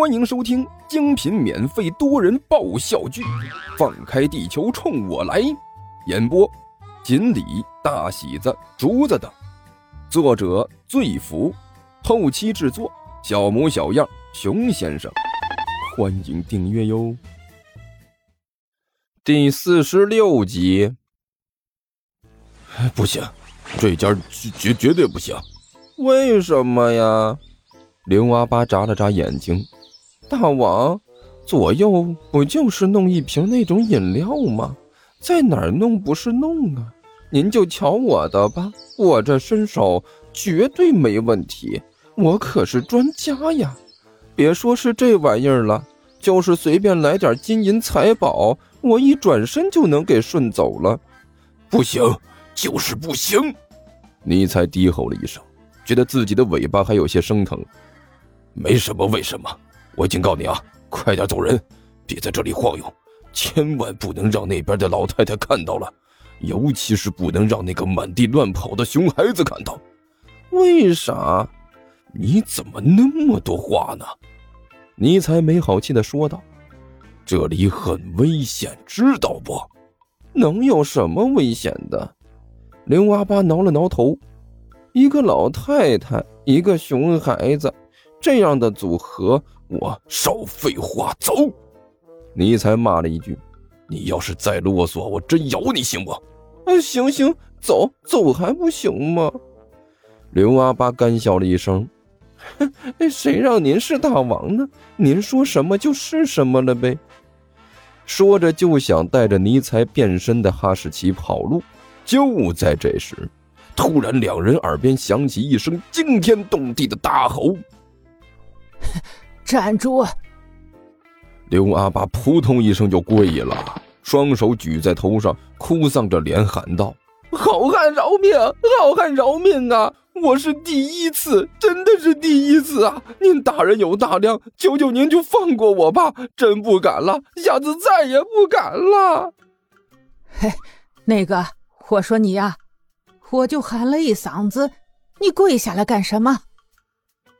欢迎收听精品免费多人爆笑剧《放开地球冲我来》，演播：锦鲤、大喜子、竹子等，作者：醉福，后期制作：小模小样、熊先生。欢迎订阅哟。第四十六集，不行，这家绝绝对不行。为什么呀？刘阿八眨了眨眼睛。大王，左右不就是弄一瓶那种饮料吗？在哪儿弄不是弄啊？您就瞧我的吧，我这身手绝对没问题，我可是专家呀！别说是这玩意儿了，就是随便来点金银财宝，我一转身就能给顺走了。不行，就是不行！尼才低吼了一声，觉得自己的尾巴还有些生疼。没什么，为什么？我警告你啊，快点走人，别在这里晃悠，千万不能让那边的老太太看到了，尤其是不能让那个满地乱跑的熊孩子看到。为啥？你怎么那么多话呢？尼才没好气的说道：“这里很危险，知道不？能有什么危险的？”刘阿八挠了挠头：“一个老太太，一个熊孩子，这样的组合。”我少废话，走！尼才骂了一句：“你要是再啰嗦，我真咬你，行不？”啊，行行，走走还不行吗？刘阿八干笑了一声：“哼，谁让您是大王呢？您说什么就是什么了呗。”说着就想带着尼才变身的哈士奇跑路。就在这时，突然两人耳边响起一声惊天动地的大吼。站住！刘阿八扑通一声就跪了，双手举在头上，哭丧着脸喊道：“好汉饶命！好汉饶命啊！我是第一次，真的是第一次啊！您大人有大量，求求您就放过我吧！真不敢了，下次再也不敢了。”嘿，那个，我说你呀，我就喊了一嗓子，你跪下来干什么？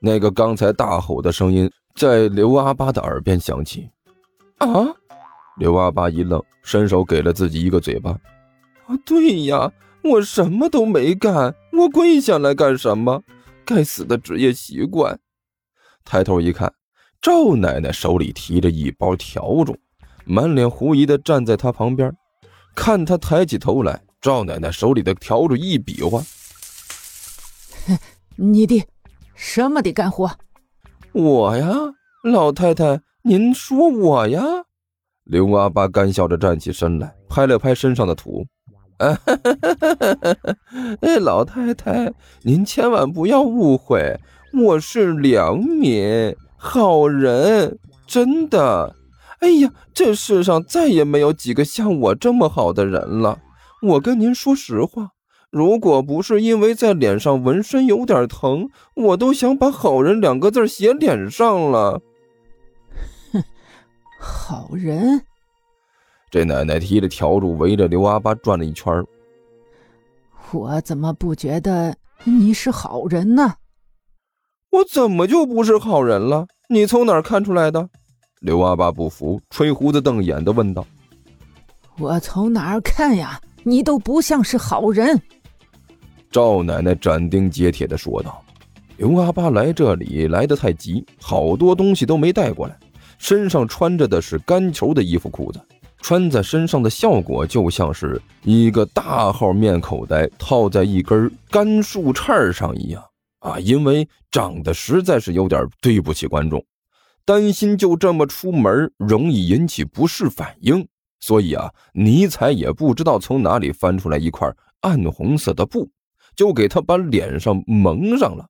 那个刚才大吼的声音。在刘阿八的耳边响起，啊！刘阿八一愣，伸手给了自己一个嘴巴。啊，对呀，我什么都没干，我跪下来干什么？该死的职业习惯！抬头一看，赵奶奶手里提着一包笤帚，满脸狐疑的站在他旁边。看他抬起头来，赵奶奶手里的笤帚一比划：“，你的什么的干活？”我呀，老太太，您说我呀？刘阿八干笑着站起身来，拍了拍身上的土。哎，老太太，您千万不要误会，我是良民好人，真的。哎呀，这世上再也没有几个像我这么好的人了。我跟您说实话。如果不是因为在脸上纹身有点疼，我都想把“好人”两个字写脸上了。哼，好人。这奶奶提着笤帚围着刘阿八转了一圈。我怎么不觉得你是好人呢？我怎么就不是好人了？你从哪儿看出来的？刘阿八不服，吹胡子瞪眼的问道：“我从哪儿看呀？你都不像是好人。”赵奶奶斩钉截铁地说道：“刘阿八来这里来得太急，好多东西都没带过来，身上穿着的是干球的衣服裤子，穿在身上的效果就像是一个大号面口袋套在一根干树杈上一样啊！因为长得实在是有点对不起观众，担心就这么出门容易引起不适反应，所以啊，尼采也不知道从哪里翻出来一块暗红色的布。”就给他把脸上蒙上了，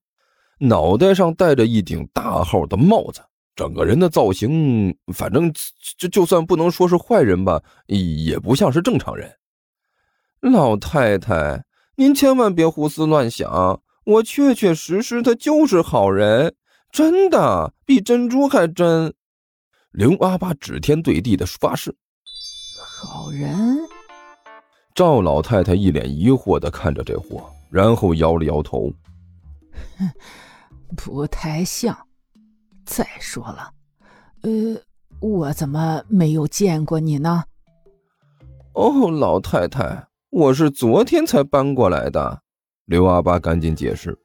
脑袋上戴着一顶大号的帽子，整个人的造型，反正就就算不能说是坏人吧，也不像是正常人。老太太，您千万别胡思乱想，我确确实实他就是好人，真的比珍珠还真。刘阿八指天对地的发誓：“好人。”赵老太太一脸疑惑的看着这货。然后摇了摇头，不太像。再说了，呃，我怎么没有见过你呢？哦，老太太，我是昨天才搬过来的。刘阿八赶紧解释。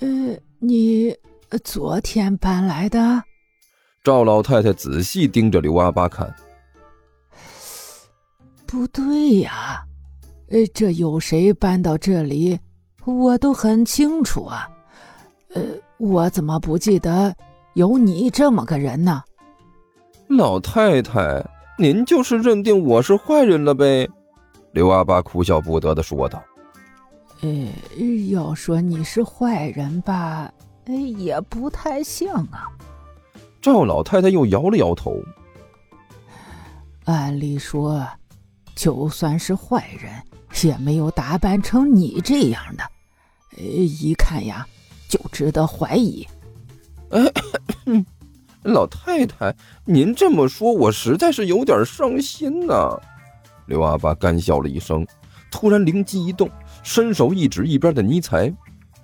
呃，你昨天搬来的？赵老太太仔细盯着刘阿八看。不对呀，呃，这有谁搬到这里，我都很清楚啊。呃，我怎么不记得有你这么个人呢？老太太，您就是认定我是坏人了呗？刘阿八哭笑不得的说道。呃，要说你是坏人吧，哎，也不太像啊。赵老太太又摇了摇头。按理说。就算是坏人，也没有打扮成你这样的，一看呀就值得怀疑。哎，老太太，您这么说，我实在是有点伤心呐。刘阿爸干笑了一声，突然灵机一动，伸手一指一边的尼才：“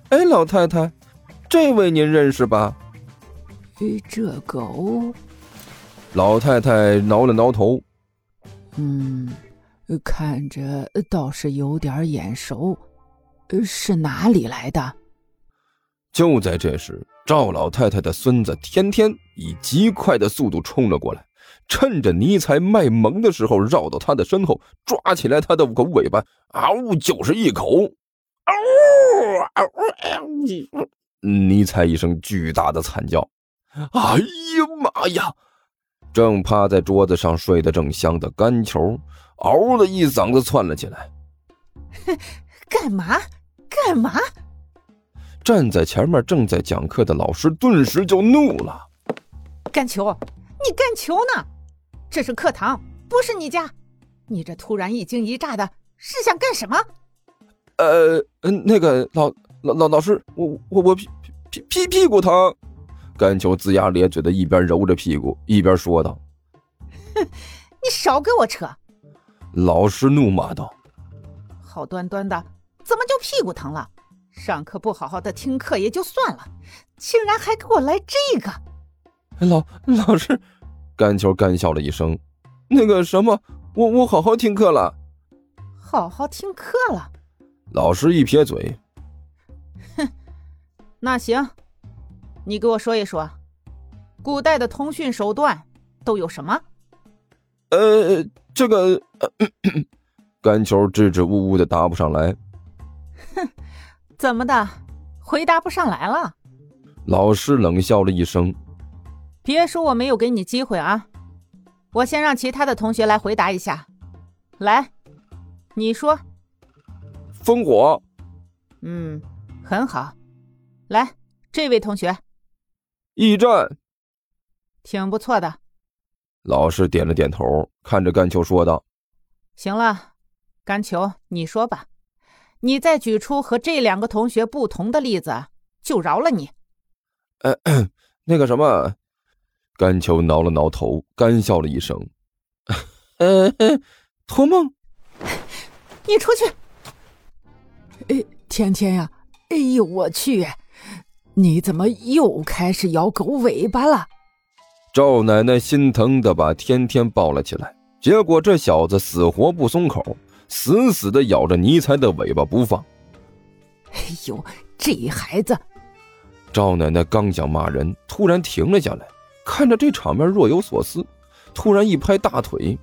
哎，老太太，这位您认识吧？”这狗。老太太挠了挠头，嗯。看着倒是有点眼熟，是哪里来的？就在这时，赵老太太的孙子天天以极快的速度冲了过来，趁着尼才卖萌的时候，绕到他的身后，抓起来他的狗尾巴，嗷就是一口，嗷嗷！尼才一声巨大的惨叫，哎呀妈呀！正趴在桌子上睡得正香的干球。嗷的一嗓子窜了起来，干嘛？干嘛？站在前面正在讲课的老师顿时就怒了：“干球，你干球呢？这是课堂，不是你家。你这突然一惊一乍的，是想干什么？”呃，那个老老老老师，我我我屁屁屁屁股疼。干球龇牙咧嘴的，一边揉着屁股，一边说道：“哼，你少给我扯！”老师怒骂道：“好端端的，怎么就屁股疼了？上课不好好的听课也就算了，竟然还给我来这个！”老老师，干球干笑了一声：“那个什么，我我好好听课了，好好听课了。”老师一撇嘴：“哼，那行，你给我说一说，古代的通讯手段都有什么？”呃。这个，干球支支吾吾的答不上来。哼，怎么的？回答不上来了？老师冷笑了一声：“别说我没有给你机会啊！我先让其他的同学来回答一下。来，你说。烽火。嗯，很好。来，这位同学。驿站。挺不错的。老师点了点头，看着甘球说道：“行了，甘球，你说吧，你再举出和这两个同学不同的例子，就饶了你。”呃，那个什么，甘球挠了挠头，干笑了一声：“呃，托梦，你出去。”哎，天天呀，哎呦我去，你怎么又开始摇狗尾巴了？赵奶奶心疼的把天天抱了起来，结果这小子死活不松口，死死的咬着尼才的尾巴不放。哎呦，这孩子！赵奶奶刚想骂人，突然停了下来，看着这场面若有所思，突然一拍大腿：“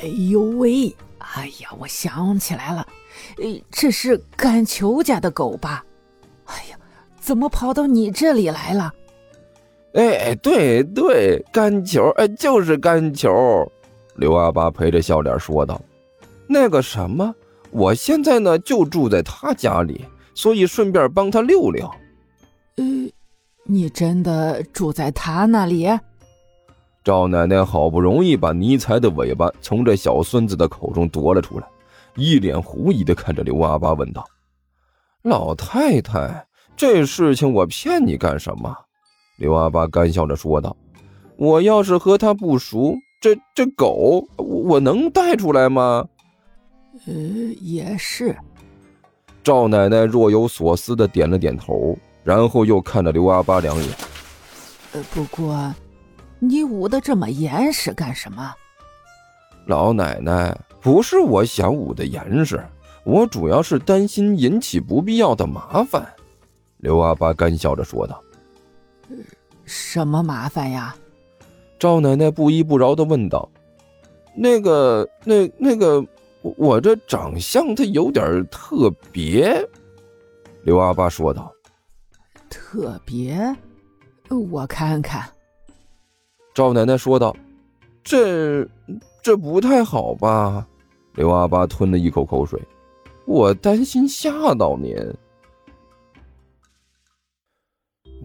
哎呦喂！哎呀，我想起来了，哎，这是甘球家的狗吧？哎呀，怎么跑到你这里来了？”哎，对对，干球，哎，就是干球。刘阿八陪着笑脸说道：“那个什么，我现在呢就住在他家里，所以顺便帮他溜溜。”呃，你真的住在他那里？赵奶奶好不容易把尼才的尾巴从这小孙子的口中夺了出来，一脸狐疑的看着刘阿八问道：“老太太，这事情我骗你干什么？”刘阿八干笑着说道：“我要是和他不熟，这这狗我能带出来吗？”“呃，也是。”赵奶奶若有所思的点了点头，然后又看了刘阿八两眼。“呃，不过，你捂得这么严实干什么？老奶奶，不是我想捂得严实，我主要是担心引起不必要的麻烦。刘阿八干笑着说道：“什么麻烦呀？”赵奶奶不依不饶的问道：“那个，那那个，我这长相它有点特别。”刘阿八说道：“特别？我看看。”赵奶奶说道：“这这不太好吧？”刘阿八吞了一口口水：“我担心吓到您。”